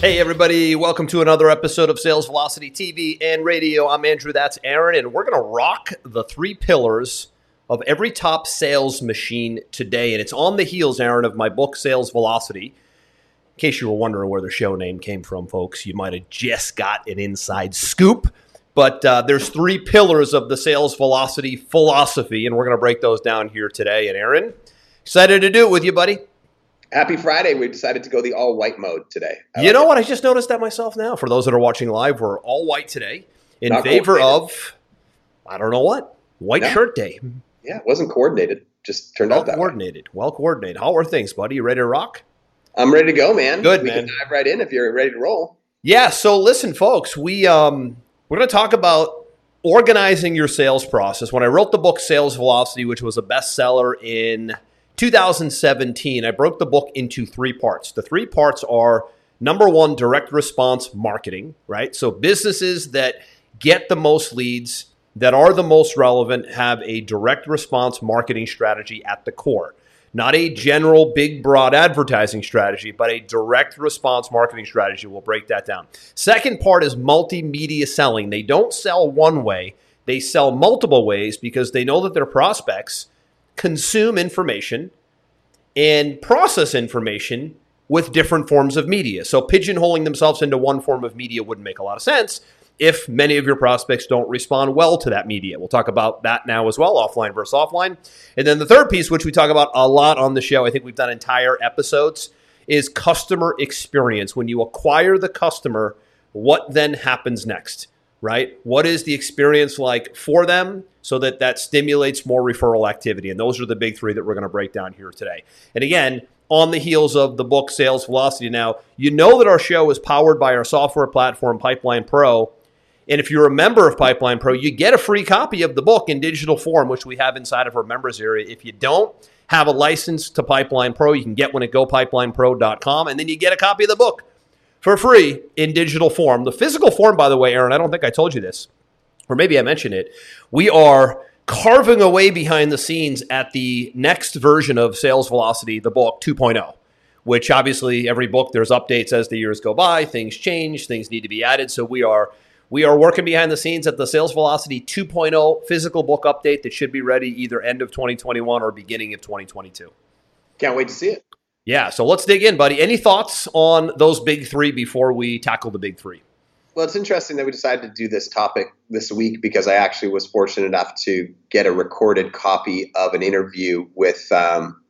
Hey, everybody, welcome to another episode of Sales Velocity TV and Radio. I'm Andrew, that's Aaron, and we're going to rock the three pillars of every top sales machine today. And it's on the heels, Aaron, of my book, Sales Velocity. In case you were wondering where the show name came from, folks, you might have just got an inside scoop. But uh, there's three pillars of the sales velocity philosophy, and we're going to break those down here today. And Aaron, excited to do it with you, buddy. Happy Friday. We decided to go the all white mode today. I you like know it. what? I just noticed that myself now. For those that are watching live, we're all white today in Not favor of, I don't know what, white no. shirt day. Yeah, it wasn't coordinated. Just turned well out that coordinated. Way. Well coordinated. How are things, buddy? You ready to rock? I'm ready to go, man. Good, we man. Can dive right in if you're ready to roll. Yeah. So listen, folks, we um we're going to talk about organizing your sales process. When I wrote the book Sales Velocity, which was a bestseller in 2017, I broke the book into three parts. The three parts are number one, direct response marketing, right? So businesses that get the most leads, that are the most relevant, have a direct response marketing strategy at the core. Not a general, big, broad advertising strategy, but a direct response marketing strategy. We'll break that down. Second part is multimedia selling. They don't sell one way, they sell multiple ways because they know that their prospects consume information and process information with different forms of media. So pigeonholing themselves into one form of media wouldn't make a lot of sense if many of your prospects don't respond well to that media. We'll talk about that now as well, offline versus offline. And then the third piece, which we talk about a lot on the show, I think we've done entire episodes, is customer experience. When you acquire the customer, what then happens next? Right? What is the experience like for them so that that stimulates more referral activity? And those are the big three that we're going to break down here today. And again, on the heels of the book Sales Velocity now, you know that our show is powered by our software platform, Pipeline Pro. And if you're a member of Pipeline Pro, you get a free copy of the book in digital form, which we have inside of our members area. If you don't have a license to Pipeline Pro, you can get one at gopipelinepro.com, and then you get a copy of the book for free in digital form. The physical form, by the way, Aaron, I don't think I told you this, or maybe I mentioned it. We are carving away behind the scenes at the next version of Sales Velocity, the book 2.0, which obviously every book there's updates as the years go by, things change, things need to be added. So we are we are working behind the scenes at the Sales Velocity 2.0 physical book update that should be ready either end of 2021 or beginning of 2022. Can't wait to see it. Yeah, so let's dig in, buddy. Any thoughts on those big three before we tackle the big three? Well, it's interesting that we decided to do this topic this week because I actually was fortunate enough to get a recorded copy of an interview with um,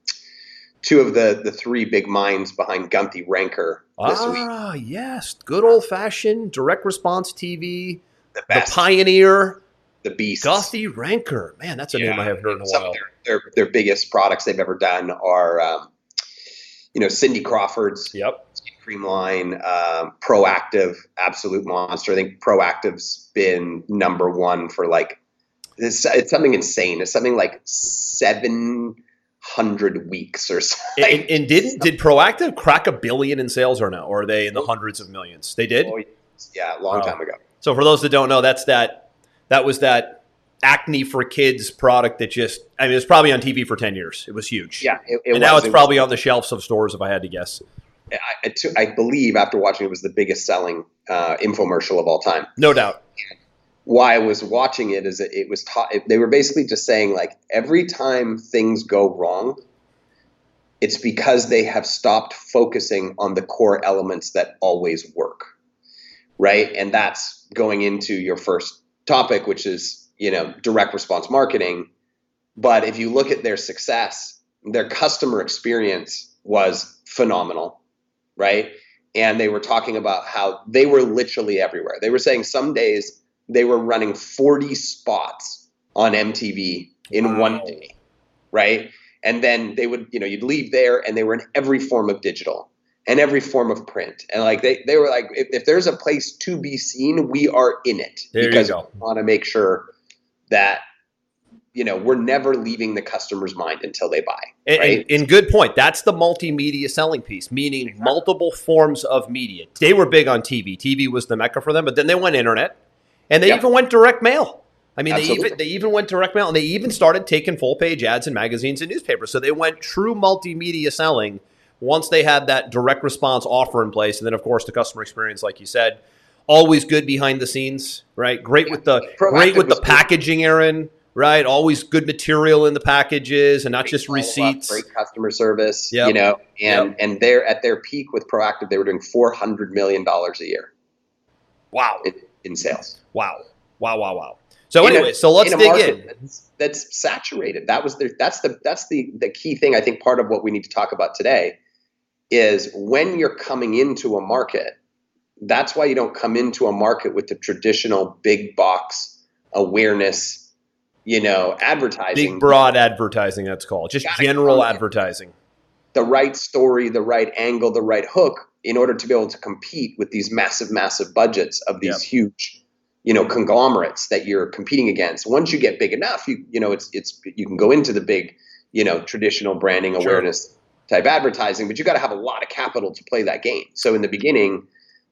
two of the the three big minds behind Guthy-Renker this ah, week. Ah, yes, good old fashioned direct response TV, the, the pioneer, the beast, Guthy-Renker. Man, that's a yeah, name I haven't heard in a while. Their, their, their biggest products they've ever done are. Um, you know, Cindy Crawford's yep. cream line, um, Proactiv, absolute monster. I think Proactiv's been number one for like it's, it's something insane. It's something like seven hundred weeks or something. And, and did did Proactiv crack a billion in sales or no? Or are they in the hundreds of millions? They did. Oh, yeah, long time ago. So for those that don't know, that's that. That was that acne for kids product that just I mean it was probably on TV for ten years. It was huge. Yeah, it, it and was. now it's probably on the shelves of stores if I had to guess. I, I believe after watching it was the biggest selling uh, infomercial of all time. No doubt. Why I was watching it is it, it was taught. They were basically just saying like every time things go wrong, it's because they have stopped focusing on the core elements that always work, right? And that's going into your first topic, which is you know, direct response marketing. But if you look at their success, their customer experience was phenomenal, right? And they were talking about how they were literally everywhere. They were saying some days they were running 40 spots on MTV in wow. one day, right? And then they would, you know, you'd leave there and they were in every form of digital. and every form of print. And like they, they were like, if, if there's a place to be seen, we are in it There you because we want to make sure that you know we're never leaving the customer's mind until they buy. And, right? and, and good point. That's the multimedia selling piece, meaning multiple forms of media. They were big on TV. TV was the mecca for them, but then they went internet, and they Yep. even went direct mail. I mean, they even they even went direct mail, and they even started taking full page ads in magazines and newspapers. So they went true multimedia selling once they had that direct response offer in place, and then of course the customer experience, like you said, always good behind the scenes, right? Great with the great with the was good. packaging, Aaron. Right, always good material in the packages, and not just receipts. great customer service, Yep. you know, and Yep. and they're at their peak with Proactiv, they were doing four hundred million dollars a year Wow. in, in sales. Wow. Wow. Wow. Wow. So In a- anyway, so let's in dig in. That's, that's saturated. That was the that's the that's the the key thing. I think part of what we need to talk about today is when you're coming into a market. That's why you don't come into a market with the traditional big box awareness, you know, advertising. Big broad advertising that's called. Just general advertising. the right story, the right angle, the right hook in order to be able to compete with these massive, massive budgets of these Yep. huge, you know, conglomerates that you're competing against. Once you get big enough, you you know, it's it's you can go into the big, you know, traditional branding Sure. awareness type advertising, but you got to have a lot of capital to play that game. So in the beginning,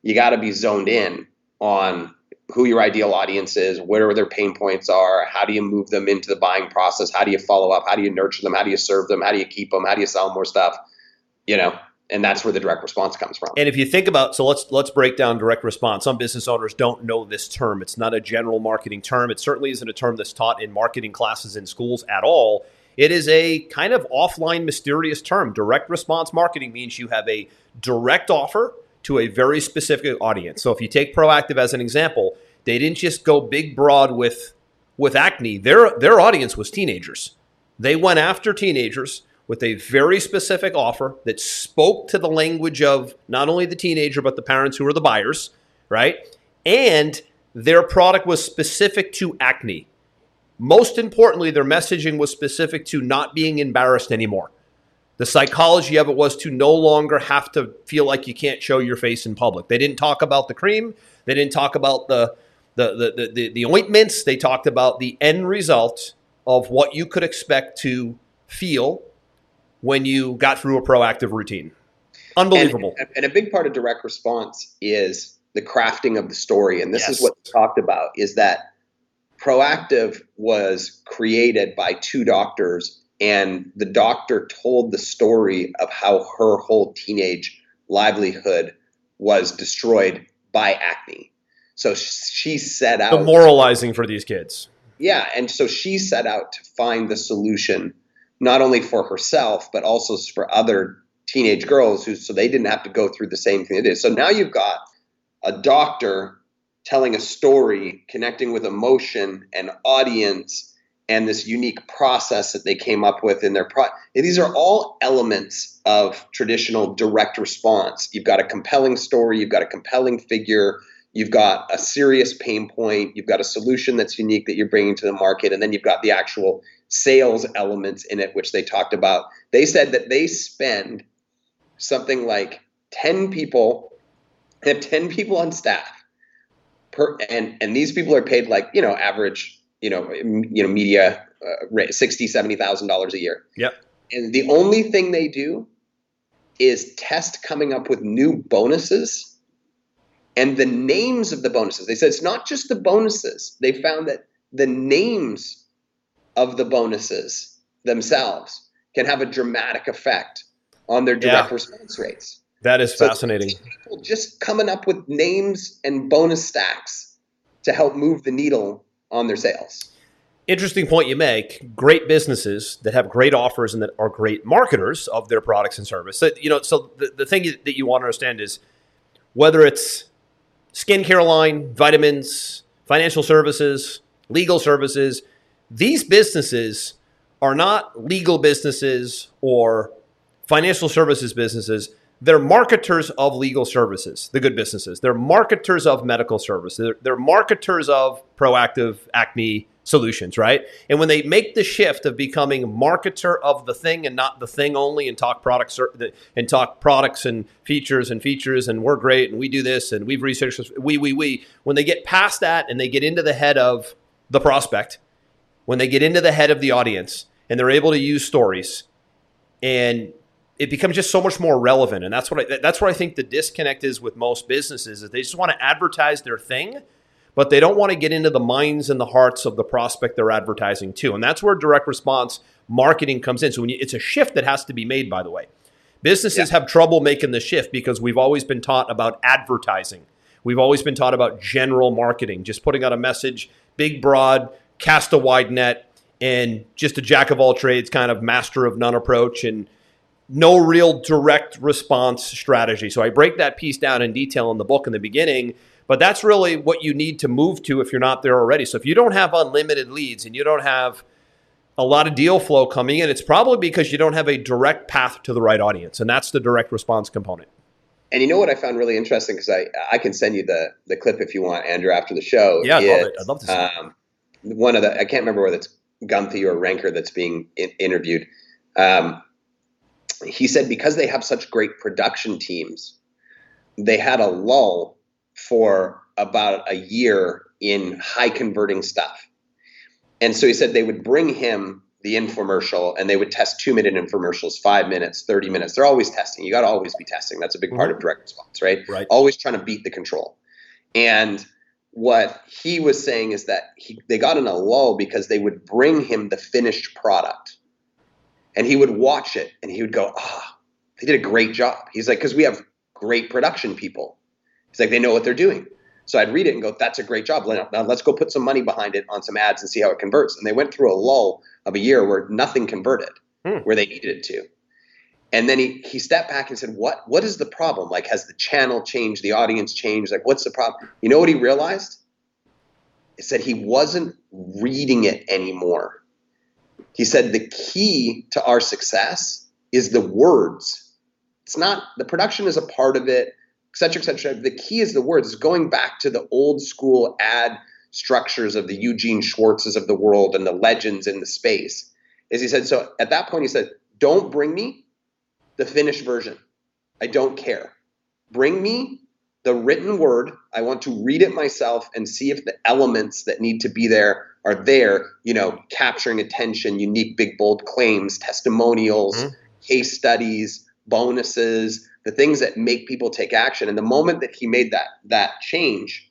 you got to be zoned in on who your ideal audience is, where their pain points are, how do you move them into the buying process, how do you follow up, how do you nurture them, how do you serve them, how do you keep them, how do you sell more stuff, you know, and that's where the direct response comes from. And if you think about, so let's let's break down direct response. Some business owners don't know this term. It's not a general marketing term. It certainly isn't a term that's taught in marketing classes in schools at all. It is a kind of offline, mysterious term. Direct response marketing means you have a direct offer to a very specific audience. So if you take Proactiv as an example, they didn't just go big broad with with acne. Their their audience was teenagers. They went after teenagers with a very specific offer that spoke to the language of not only the teenager but the parents who are the buyers, right? And their product was specific to acne. Most importantly, their messaging was specific to not being embarrassed anymore. The psychology of it was to no longer have to feel like you can't show your face in public. They didn't talk about the cream. They didn't talk about the the the the, the, ointments. They talked about the end result of what you could expect to feel when you got through a proactive routine. Unbelievable. And, and a big part of direct response is the crafting of the story. And this Yes. is what talked about is that Proactiv was created by two doctors, and the doctor told the story of how her whole teenage livelihood was destroyed by acne. So she set out Demoralizing for these kids. yeah, and so she set out to find the solution not only for herself but also for other teenage girls who so they didn't have to go through the same thing they did. So now you've got a doctor telling a story, connecting with emotion and audience and this unique process that they came up with in their pro these are all elements of traditional direct response. You've got a compelling story, you've got a compelling figure, you've got a serious pain point, you've got a solution that's unique that you're bringing to the market, and then you've got the actual sales elements in it, which they talked about. They said that they spend something like 10 people, they have 10 people on staff. Per, and and these people are paid like you know average you know m- you know media uh, rate, sixty seventy thousand dollars a year. Yep. And the only thing they do is test coming up with new bonuses and the names of the bonuses. They said it's not just the bonuses. They found that the names of the bonuses themselves can have a dramatic effect on their direct Yeah. response rates. That is So fascinating. People just coming up with names and bonus stacks to help move the needle on their sales. Interesting point you make. Great businesses that have great offers and that are great marketers of their products and service. So, you know, so the, the thing that you want to understand is whether it's skincare line, vitamins, financial services, legal services, these businesses are not legal businesses or financial services businesses. They're marketers of legal services, the good businesses. They're marketers of medical services. They're, they're marketers of proactive acne solutions, right? And when they make the shift of becoming marketer of the thing and not the thing only and talk products and talk products and features and features and we're great and we do this and we've researched this, we, we, we, when they get past that and they get into the head of the prospect, when they get into the head of the audience and they're able to use stories and it becomes just so much more relevant. And that's what I, that's where I think the disconnect is with most businesses is they just want to advertise their thing – but they don't want to get into the minds and the hearts of the prospect they're advertising to. And that's where direct response marketing comes in. So you, it's a shift that has to be made, by the way. Businesses yeah. have trouble making the shift because we've always been taught about advertising. We've always been taught about general marketing, just putting out a message, big, broad, cast a wide net, and just a jack of all trades kind of master of none approach and no real direct response strategy. So I break that piece down in detail in the book in the beginning but that's really what you need to move to if you're not there already. So if you don't have unlimited leads and you don't have a lot of deal flow coming in, it's probably because you don't have a direct path to the right audience. And that's the direct response component. And you know what I found really interesting because I I can send you the the clip if you want, Andrew, after the show. Yeah, I'd love it. I'd love to see um, it. One of the I can't remember whether it's Guthy or Renker that's being in, interviewed. Um, he said because they have such great production teams, they had a lull for about a year in high converting stuff. And so he said they would bring him the infomercial and they would test two minute infomercials, five minutes, 30 minutes. They're always testing. You got to always be testing. That's a big part of mm-hmm. direct response, right? Right. Always trying to beat the control. And what he was saying is that he, they got in a lull because they would bring him the finished product and he would watch it and he would go, ah, they did a great job. He's like, because we have great production people. He's like they know what they're doing. So I'd read it and go, that's a great job. Now let's go put some money behind it on some ads and see how it converts. And they went through a lull of a year where nothing converted hmm. where they needed it to. And then he, he stepped back and said, what, what is the problem? Like, has the channel changed? The audience changed? Like, what's the problem? You know what he realized? He said he wasn't reading it anymore. He said the key to our success is the words. It's not, the production is a part of it et cetera, et cetera. The key is the words. It's going back to the old school ad structures of the Eugene Schwartzes of the world and the legends in the space. Is he said, so at that point he said, don't bring me the finished version. I don't care. Bring me the written word. I want to read it myself and see if the elements that need to be there are there, you know, capturing attention, unique, big, bold claims, testimonials, mm-hmm. case studies, bonuses, the things that make people take action. And the moment that he made that that change,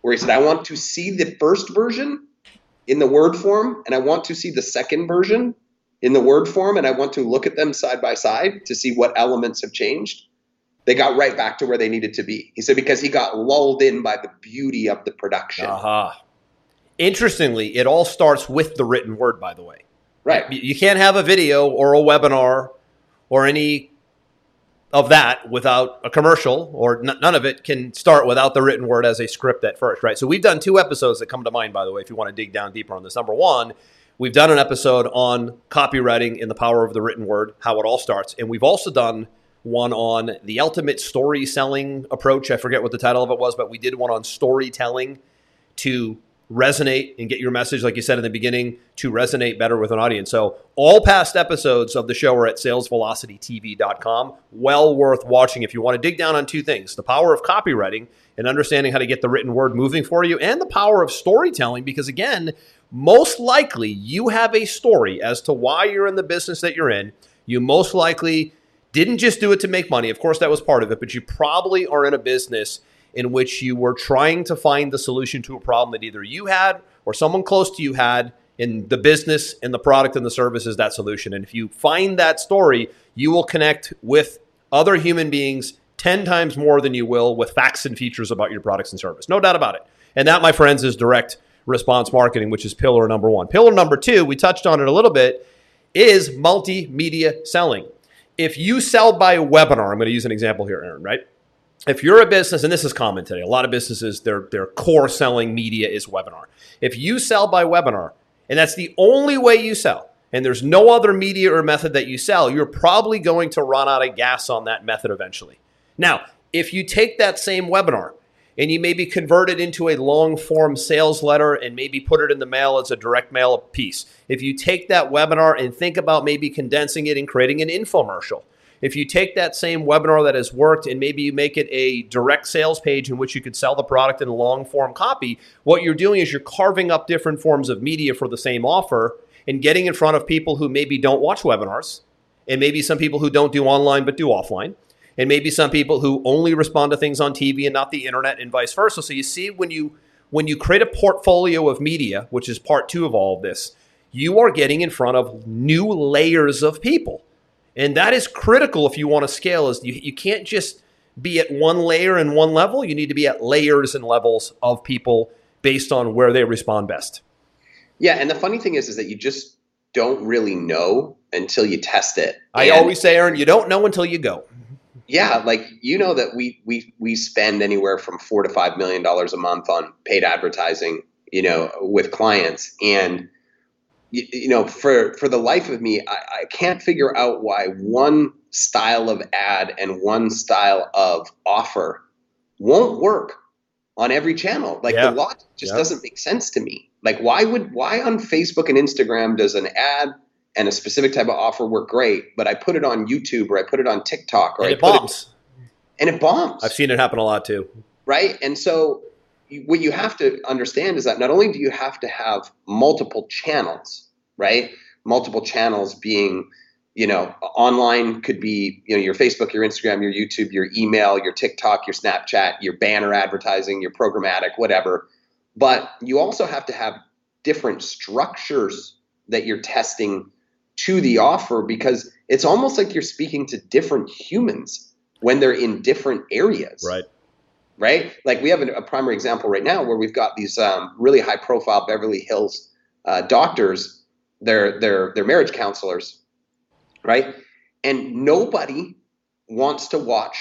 where he said, I want to see the first version in the word form, and I want to see the second version in the word form, and I want to look at them side by side to see what elements have changed. They got right back to where they needed to be. He said because he got lulled in by the beauty of the production. Uh-huh. Interestingly, it all starts with the written word, by the way. Right. You can't have a video or a webinar or any of that without a commercial or n- none of it can start without the written word as a script at first, right? So we've done two episodes that come to mind, by the way, if you want to dig down deeper on this. Number one, we've done an episode on copywriting and the power of the written word, how it all starts. And we've also done one on the ultimate story selling approach. I forget what the title of it was, but we did one on storytelling to resonate and get your message, like you said in the beginning, to resonate better with an audience. So, all past episodes of the show are at salesvelocitytv.com. Well worth watching if you want to dig down on two things the power of copywriting and understanding how to get the written word moving for you, and the power of storytelling, because again, most likely you have a story as to why you're in the business that you're in. You most likely didn't just do it to make money. Of course, that was part of it, but you probably are in a business in which you were trying to find the solution to a problem that either you had or someone close to you had in the business and the product and the service is that solution. And if you find that story, you will connect with other human beings 10 times more than you will with facts and features about your products and service. No doubt about it. And that, my friends, is direct response marketing, which is pillar number one. Pillar number two, we touched on it a little bit, is multimedia selling. If you sell by webinar, I'm going to use an example here, Aaron, right? if you're a business, and this is common today, a lot of businesses, their, their core selling media is webinar. If you sell by webinar, and that's the only way you sell, and there's no other media or method that you sell, you're probably going to run out of gas on that method eventually. Now, if you take that same webinar and you maybe convert it into a long form sales letter and maybe put it in the mail as a direct mail piece. If you take that webinar and think about maybe condensing it and creating an infomercial. If you take that same webinar that has worked and maybe you make it a direct sales page in which you could sell the product in a long form copy, what you're doing is you're carving up different forms of media for the same offer and getting in front of people who maybe don't watch webinars and maybe some people who don't do online but do offline and maybe some people who only respond to things on TV and not the internet and vice versa. So you see when you when you create a portfolio of media, which is part 2 of all of this, you are getting in front of new layers of people. And that is critical if you want to scale is you, you can't just be at one layer and one level, you need to be at layers and levels of people based on where they respond best. Yeah, and the funny thing is is that you just don't really know until you test it. I And- always say, Aaron, you don't know until you go. Yeah like you know that we we we spend anywhere from four to five million dollars a month on paid advertising you know with clients and you, you know for for the life of me I, I can't figure out why one style of ad and one style of offer won't work on every channel like Yeah. the lot just Yeah. doesn't make sense to me like why would why on facebook and instagram does an ad and a specific type of offer work great, but I put it on YouTube or I put it on TikTok or And I it bombs. and it bombs. I've seen it happen a lot too. right? And so what you have to understand is that not only do you have to have multiple channels, right? Multiple channels being, you know, online could be, you know, your Facebook, your Instagram, your YouTube, your email, your TikTok, your Snapchat, your banner advertising, your programmatic, whatever. But you also have to have different structures that you're testing to the offer because it's almost like you're speaking to different humans when they're in different areas Right. right? Like we have a, a primary example right now where we've got these um, really high profile Beverly Hills uh, doctors, they're, they're, they're marriage counselors, right? And nobody wants to watch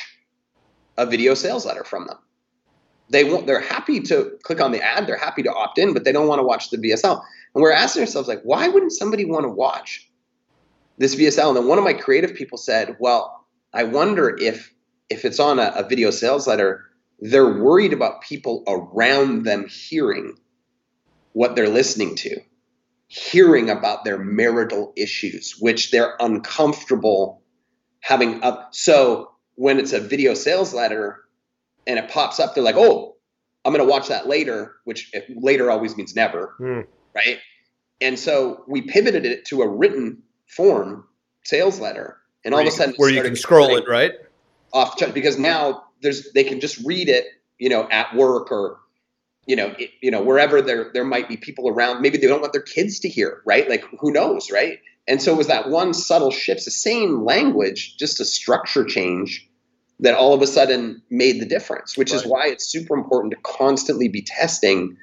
a video sales letter from them. They want, they're happy to click on the ad, they're happy to opt in, but they don't want to watch the VSL. And we're asking ourselves, like, why wouldn't somebody want to watch this VSL? And then one of my creative people said, well, I wonder if if it's on a, a video sales letter, they're worried about people around them hearing what they're listening to, hearing about their marital issues, which they're uncomfortable having up. So when it's a video sales letter and it pops up, they're like, oh, I'm going to watch that later, which later always means never, Hmm. right? And so we pivoted it to a written form sales letter. And all of a sudden, where you can scroll it, right? off because now there's they can just read it you know at work or you know it, you know wherever there there might be people around maybe they don't want their kids to hear right like who knows right and so it was that one subtle shift the same language just a structure change that all of a sudden made the difference which is why it's super important to constantly be testing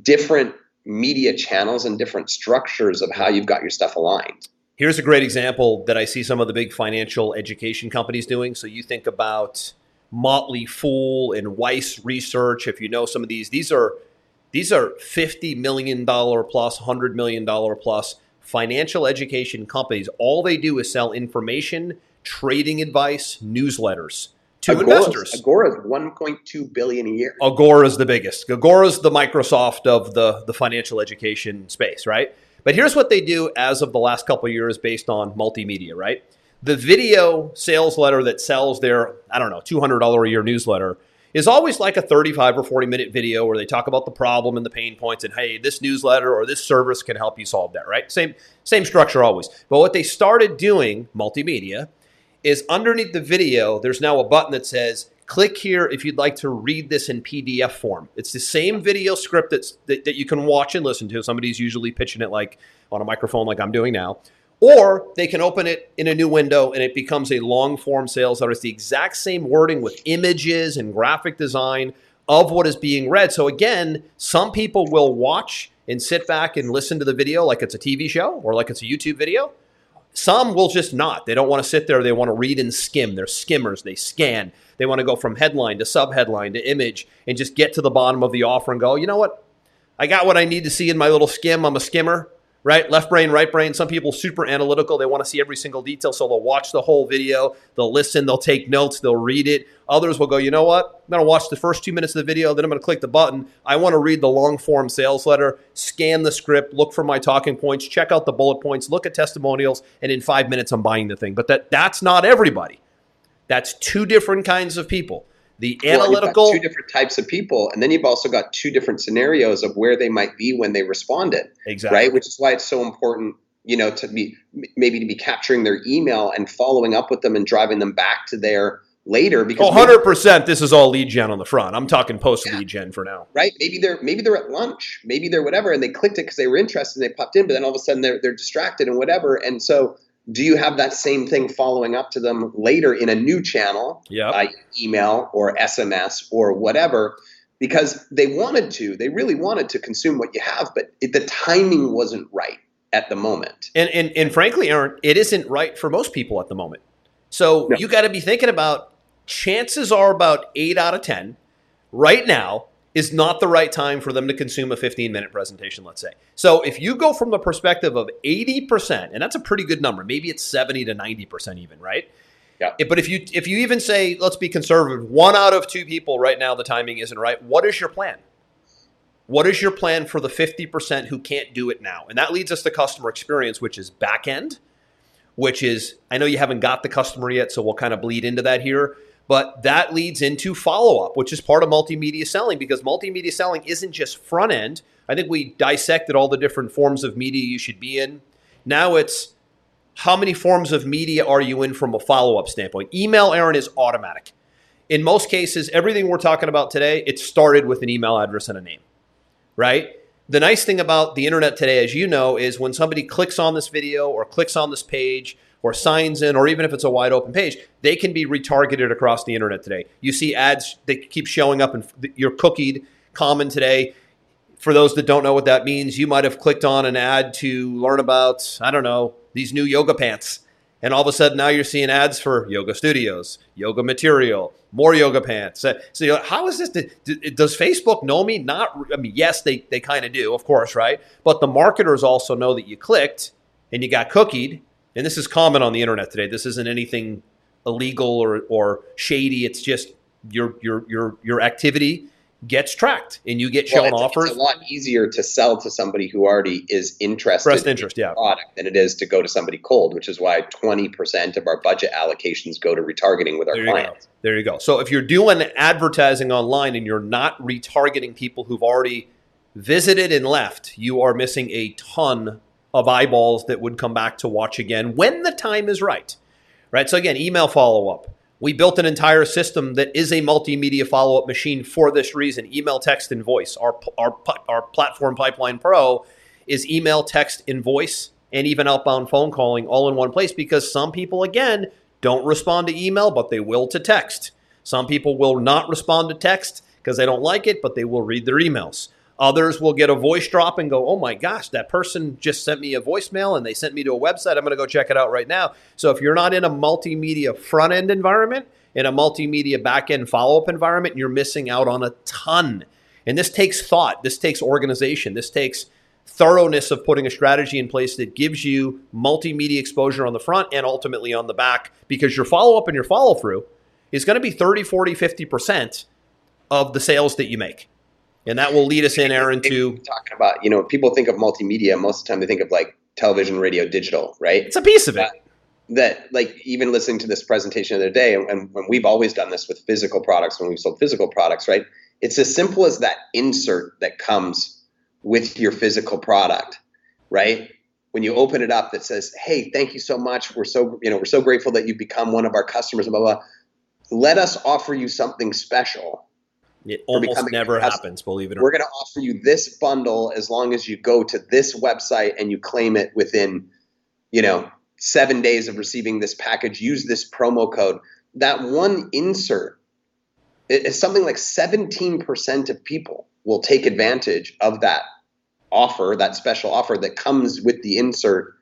different media channels and different structures of how you've got your stuff aligned Here's a great example that I see some of the big financial education companies doing. So you think about Motley Fool and Weiss Research. If you know some of these, these are these are fifty million dollar plus, hundred million dollar plus financial education companies. All they do is sell information, trading advice, newsletters to Agora's- investors. Agora's 1.2 billion a year Agora's the biggest. Agora's the Microsoft of the, the financial education space, right? But here's what they do as of the last couple years based on multimedia, right? The video sales letter that sells their, I don't know, $200 a year newsletter is always like a 35 or 40 minute video where they talk about the problem and the pain points and hey, this newsletter or this service can help you solve that, right? Same same structure always. But what they started doing, multimedia, is underneath the video, there's now a button that says, click here if you'd like to read this in PDF form. It's the same video script that's, that, that you can watch and listen to. Somebody's usually pitching it like on a microphone, like I'm doing now. Or they can open it in a new window and it becomes a long form sales letter. It's the exact same wording with images and graphic design of what is being read. So, again, some people will watch and sit back and listen to the video like it's a TV show or like it's a YouTube video. Some will just not. They don't want to sit there. They want to read and skim. They're skimmers. They scan. They want to go from headline to subheadline to image and just get to the bottom of the offer and go, you know what? I got what I need to see in my little skim. I'm a skimmer. right? Left brain, right brain. Some people super analytical. They want to see every single detail, so they'll watch the whole video. They'll listen. They'll take notes. They'll read it. Others will go, you know what? I'm going to watch the first two minutes of the video. Then I'm going to click the button. I want to read the long form sales letter, scan the script, look for my talking points, check out the bullet points, look at testimonials, and in five minutes I'm buying the thing. But that that's not everybody. That's two different kinds of people. The Well, analytical. two different types of people, and then you've also got two different scenarios of where they might be when they responded. exactly. right? Which is why it's so important, you know, to be maybe to be capturing their email and following up with them and driving them back to there later because Oh, 100% this is all lead gen on the front. I'm talking post lead gen for now. right maybe they're maybe they're at lunch maybe they're whatever and they clicked it because they were interested and they popped in but then all of a sudden they're, they're distracted and whatever and so do you have that same thing following up to them later in a new channel Yeah. uh, email or sms or whatever because they wanted to they really wanted to consume what you have but it, the timing wasn't right at the moment And, and and frankly, Aaron, it isn't right for most people at the moment. So No. you got to be thinking about chances are about eight out of ten right now is not the right time for them to consume a 15 minute presentation, let's say. So if you go from the perspective of 80%, and that's a pretty good number, maybe it's 70 to 90% even, right? Yeah. But if you if you even say, let's be conservative, one out of two people right now the timing isn't right, what is your plan? What is your plan for the 50% who can't do it now? And that leads us to customer experience, which is back end, which is, I know you haven't got the customer yet, so we'll kind of bleed into that here. But that leads into follow up, which is part of multimedia selling because multimedia selling isn't just front end. I think we dissected all the different forms of media you should be in. Now it's how many forms of media are you in from a follow up standpoint? Email, Aaron, is automatic. In most cases, everything we're talking about today, it started with an email address and a name right? The nice thing about the internet today, as you know, is when somebody clicks on this video or clicks on this page or signs in, or even if it's a wide open page, they can be retargeted across the internet today. You see ads that keep showing up and you're cookied common today. For those that don't know what that means, you might have clicked on an ad to learn about, I don't know, these new yoga pants. And all of a sudden now you're seeing ads for yoga studios, yoga material, more yoga pants. Uh, so you're like, how is this? Does Facebook know me? Not, I mean, yes, they, they kind of do, of course, right? But the marketers also know that you clicked and you got cookied. And this is common on the internet today. This isn't anything illegal or, or shady. It's just your, your, your, your activity gets tracked and you get shown Well, it's, offers. It's a lot easier to sell to somebody who already is interested Expressed in interest, the yeah. product than it is to go to somebody cold, which is why 20% of our budget allocations go to retargeting with our There you clients. There you go. So if you're doing advertising online and you're not retargeting people who've already visited and left, you are missing a ton of eyeballs that would come back to watch again when the time is right. Right? So again, email follow up. We built an entire system that is a multimedia follow up machine for this reason. Email, text, and voice. Our, our, our platform, Pipeline Pro, is email, text, and voice, and even outbound phone calling all in one place because some people, again, don't respond to email, but they will to text. Some people will not respond to text because they don't like it, but they will read their emails. Others will get a voice drop and go, oh my gosh, that person just sent me a voicemail and they sent me to a website. I'm going to go check it out right now. So if you're not in a multimedia front end environment, in a multimedia back end follow up environment, you're missing out on a ton. And this takes thought, this takes organization, this takes thoroughness of putting a strategy in place that gives you multimedia exposure on the front and ultimately on the back because your follow up and your follow through is going to be 30, 40, 50% of the sales that you make. And that will lead us in, Aaron, to talking about, you know, people think of multimedia, most of the time they think of like television, radio, digital, right? it's a piece of it. that like even listening to this presentation the other day and, and, and we've always done this with physical products when we've sold physical products right it's as simple as that insert that comes with your physical product right when you open it up that says hey thank you so much we're so you know we're so grateful that you've become one of our customers blah blah, blah. let us offer you something special It almost never happens, believe it or not. we're going to offer you this bundle as long as you go to this website and you claim it within you know seven days of receiving this package. Use this promo code. That one insert is something like 17% of people will take advantage of that offer that special offer that comes with the insert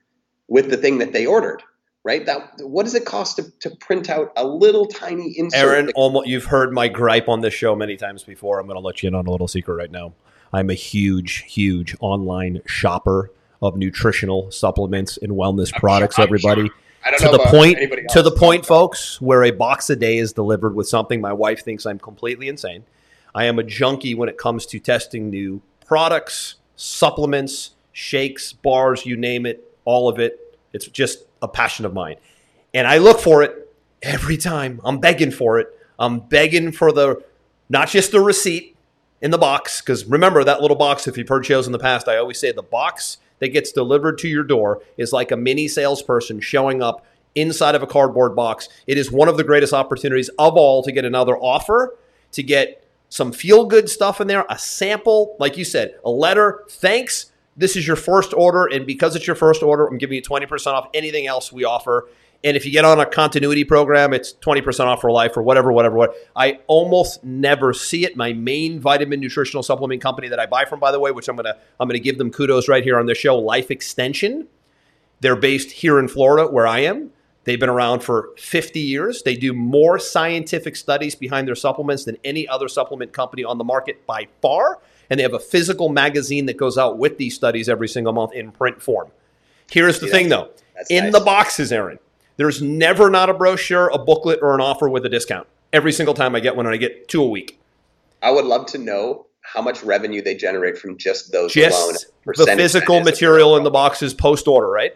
with the thing that they ordered right that what does it cost to, to print out a little tiny insert Aaron, that- almost, you've heard my gripe on this show many times before. I'm going to let you in on a little secret right now. I'm a huge, huge online shopper of nutritional supplements and wellness products. sure- I'm everybody sure. I don't to know the point to the point, folks, where a box a day is delivered with something. My wife thinks I'm completely insane. I am a junkie when it comes to testing new products, supplements, shakes, bars, you name it, all of it. It's just a passion of mine. And I look for it every time. I'm begging for it. I'm begging for the not just the receipt in the box, because remember that little box, if you've heard shows in the past, I always say the box that gets delivered to your door is like a mini salesperson showing up inside of a cardboard box. It is one of the greatest opportunities of all to get another offer, to get some feel good stuff in there, a sample, like you said, a letter. Thanks. This is your first order. And because it's your first order, I'm giving you 20% off anything else we offer. And if you get on a continuity program, it's 20% off for life or whatever, whatever, what. I almost never see it. My main vitamin nutritional supplement company that I buy from, by the way, which I'm gonna I'm gonna give them kudos right here on their show, Life Extension. They're based here in Florida, where I am. They've been around for 50 years. They do more scientific studies behind their supplements than any other supplement company on the market by far. And they have a physical magazine that goes out with these studies every single month in print form. Here's the See, thing, though in nice. the boxes, Aaron, there's never not a brochure, a booklet, or an offer with a discount. Every single time I get one, and I get two a week. I would love to know how much revenue they generate from just those alone. Just the physical that is of material in the boxes post order, right?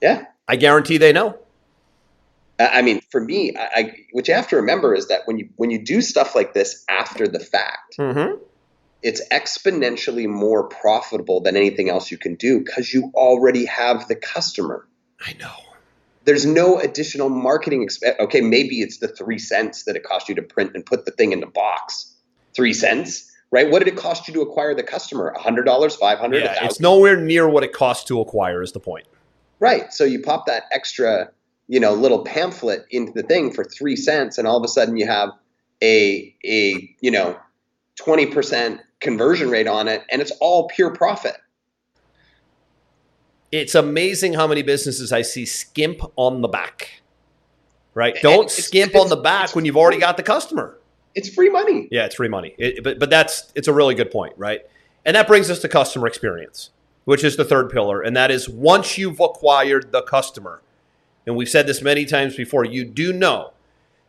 Yeah. I guarantee they know. I I mean, for me, I, I, what you have to remember is that when you when you do stuff like this after the fact, Mm-hmm. It's exponentially more profitable than anything else you can do because you already have the customer. I know. There's no additional marketing expense. Okay, maybe it's the three cents that it cost you to print and put the thing in the box. Three cents, right? What did it cost you to acquire the customer? A hundred dollars, five hundred, Yeah, it's nowhere near what it costs to acquire. Is the point? Right. So you pop that extra, you know, little pamphlet into the thing for three cents, and all of a sudden you have a a you know twenty percent conversion rate on it, and it's all pure profit. It's amazing how many businesses I see skimp on the back. Right? Don't it's- skimp it's- on the back when you've already got the customer. It's free money. Yeah, it's free money. It, but but that's it's a really good point, right? And that brings us to customer experience, which is the third pillar, and that is once you've acquired the customer, and we've said this many times before, you do know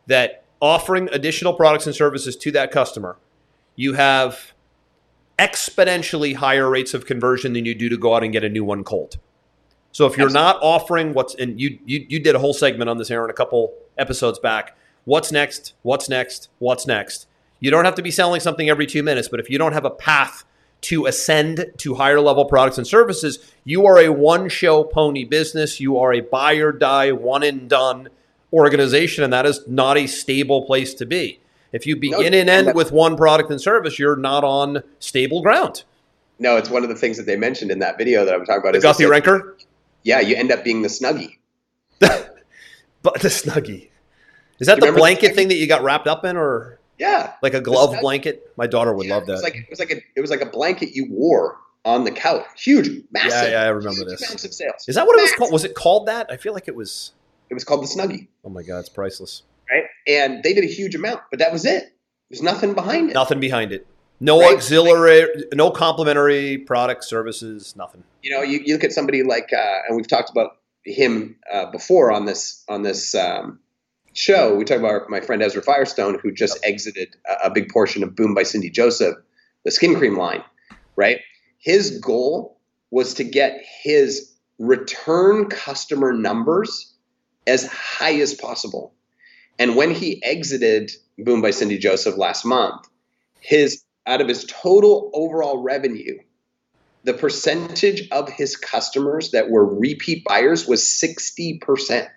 that offering additional products and services to that customer, you have exponentially higher rates of conversion than you do to go out and get a new one cold. So if you're not offering what's and you you you did a whole segment on this Aaron a couple episodes back. What's next? What's next? What's next? You don't have to be selling something every 2 minutes, but if you don't have a path to ascend to higher level products and services, you are a one show pony business. You are a buy or die, one and done organization, and that is not a stable place to be. If you begin and end with one product and service, you're not on stable ground. No, it's one of the things that they mentioned in that video that I'm talking about. The is they Guthrie said, Renker, Yeah, you end up being the snuggie. but the Snuggie. Is that the remember the blanket thing that you got wrapped up in, or Yeah, like a glove blanket? My daughter would Yeah, love It was that. like it was like a it was like a blanket you wore on the couch. Huge, massive. Yeah, yeah, I remember this. Of sales. Is that what it was called? Was it called that? I feel like it was. It was called the snuggie. Oh my god, it's priceless. And they did a huge amount, but that was it. There's nothing behind it. Nothing behind it. No Right. auxiliary, no complementary products, services, nothing. You know, you, you look at somebody like, uh, and we've talked about him uh, before on this on this um, show. We talked about my friend Ezra Firestone, who just exited a, a big portion of Boom by Cindy Joseph, the skin cream line. Right, his goal was to get his return customer numbers as high as possible. And when he exited Boom by Cindy Joseph last month, his out of his total overall revenue, the percentage of his customers that were repeat buyers was 60%.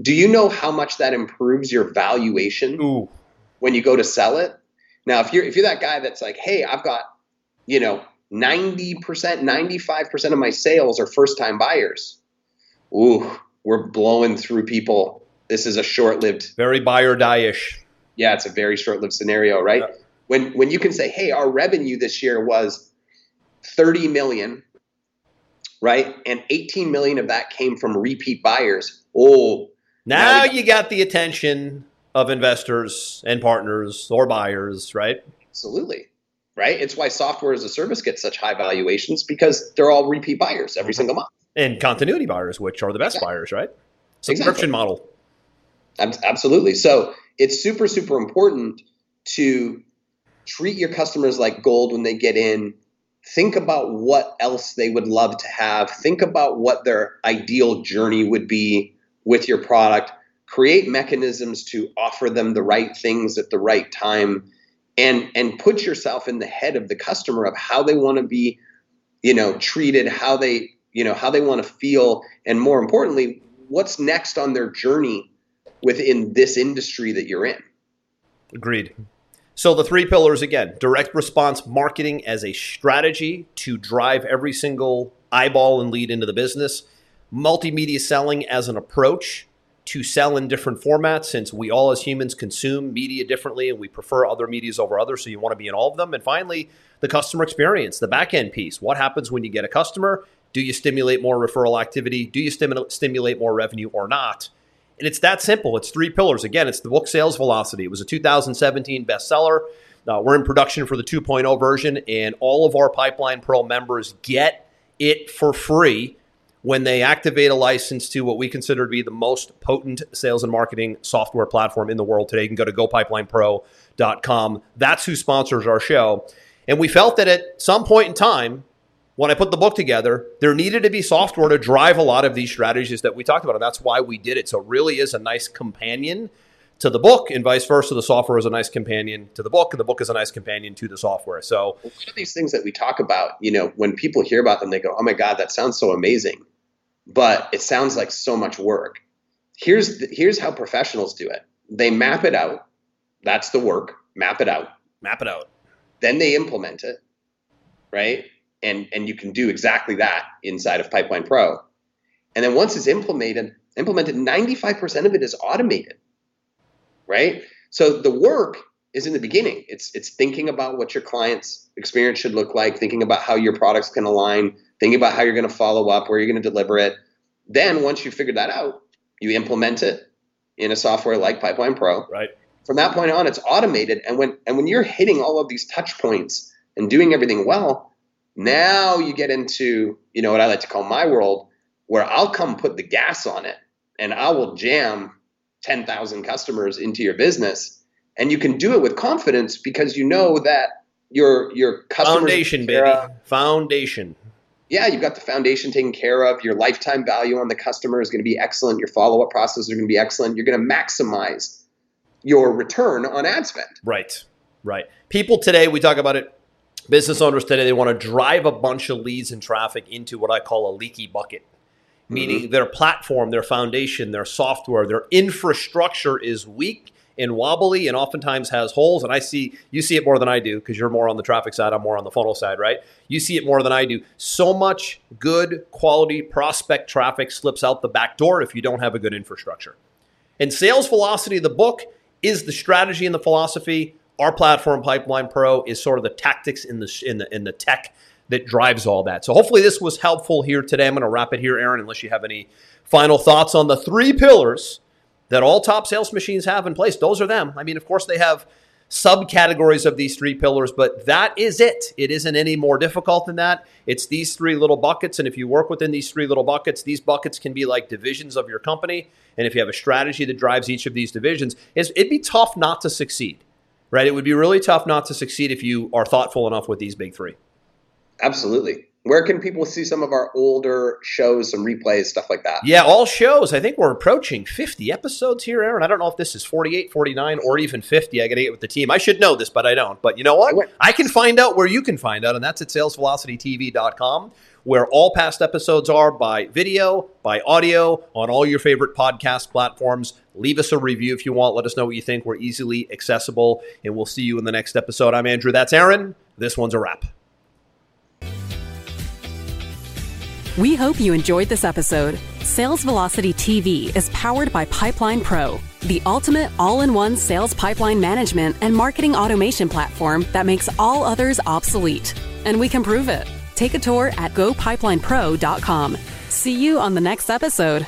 Do you know how much that improves your valuation Ooh, when you go to sell it? Now, if you're if you're that guy that's like, "Hey, I've got, you know, 90%, 95% of my sales are first-time buyers." Ooh, we're blowing through people. This is a short-lived very buy or die ish. yeah, it's a very short-lived scenario, right? Yeah. When when you can say, "Hey, our revenue this year was 30 million, right? And 18 million of that came from repeat buyers. Oh, Now Now we- you got the attention of investors and partners or buyers, right? absolutely. right? It's why software as a service gets such high valuations because they're all repeat buyers every mm-hmm. single month. And continuity buyers, which are the best exactly. buyers, right? Subscription exactly. model. Absolutely. So it's super, super important to treat your customers like gold when they get in. Think about what else they would love to have. Think about what their ideal journey would be with your product. Create mechanisms to offer them the right things at the right time and and put yourself in the head of the customer of how they want to be you know treated how they you know how they want to feel and more importantly what's next on their journey within this industry that you're in agreed so the three pillars again direct response marketing as a strategy to drive every single eyeball and lead into the business multimedia selling as an approach to sell in different formats since we all as humans consume media differently and we prefer other medias over others. So you want to be in all of them. And finally, the customer experience, the back end piece. What happens when you get a customer? Do you stimulate more referral activity? Do you stimulate more revenue or not? And it's that simple. It's three pillars. Again, it's the book sales velocity. It was a 2017 bestseller. Uh, we're in production for the 2.0 version, and all of our Pipeline Pro members get it for free when they activate a license to what we consider to be the most potent sales and marketing software platform in the world today. You can go to gopipelinepro.com. That's who sponsors our show. And we felt that at some point in time, when I put the book together, there needed to be software to drive a lot of these strategies that we talked about. And that's why we did it. So it really is a nice companion to the book and vice versa. The software is a nice companion to the book and the book is a nice companion to the software. So of these things that we talk about, you know, when people hear about them, they go, oh my God, that sounds so amazing but it sounds like so much work. Here's the, here's how professionals do it. They map it out. That's the work. Map it out. Map it out. Then they implement it, right? And and you can do exactly that inside of Pipeline Pro. And then once it's implemented, implemented 95% of it is automated. Right? So the work is in the beginning. It's it's thinking about what your client's experience should look like, thinking about how your products can align, thinking about how you're going to follow up, where you're going to deliver it. Then once you figure that out, you implement it in a software like Pipeline Pro. Right. From that point on, it's automated, and when and when you're hitting all of these touch points and doing everything well, now you get into you know what I like to call my world, where I'll come put the gas on it, and I will jam ten thousand customers into your business, and you can do it with confidence because you know that your your foundation, baby, foundation yeah, you've got the foundation taken care of. Your lifetime value on the customer is going to be excellent. Your follow up process are going to be excellent. You're going to maximize your return on ad spend. Right, right. People today, we talk about it. Business owners today, they want to drive a bunch of leads and traffic into what I call a leaky bucket, meaning mm-hmm. their platform, their foundation, their software, their infrastructure is weak and wobbly and oftentimes has holes. And I see you see it more than I do because you're more on the traffic side, I'm more on the funnel side, right? You see it more than I do. So much good quality prospect traffic slips out the back door if you don't have a good infrastructure. And sales velocity, of the book, is the strategy and the philosophy. Our platform, Pipeline Pro, is sort of the tactics in the in the in the tech that drives all that. So hopefully this was helpful here today. I'm going to wrap it here, Aaron, unless you have any final thoughts on the three pillars that all top sales machines have in place. Those are them. I mean, of course, they have subcategories of these three pillars, but that is it. It isn't any more difficult than that. It's these three little buckets. And if you work within these three little buckets, these buckets can be like divisions of your company. And if you have a strategy that drives each of these divisions, it'd be tough not to succeed, right? It would be really tough not to succeed if you are thoughtful enough with these big three. Absolutely where can people see some of our older shows, some replays, stuff like that? Yeah, all shows. I think we're approaching 50 episodes here, Aaron. I don't know if this is 48, 49, or even 50. I got to get with the team. I should know this, but I don't. But you know what? I can find out where you can find out, and that's at salesvelocitytv.com, where all past episodes are by video, by audio, on all your favorite podcast platforms. Leave us a review if you want. Let us know what you think. We're easily accessible, and we'll see you in the next episode. I'm Andrew. That's Aaron. This one's a wrap. We hope you enjoyed this episode. Sales Velocity TV is powered by Pipeline Pro, the ultimate all in one sales pipeline management and marketing automation platform that makes all others obsolete. And we can prove it. Take a tour at gopipelinepro.com. See you on the next episode.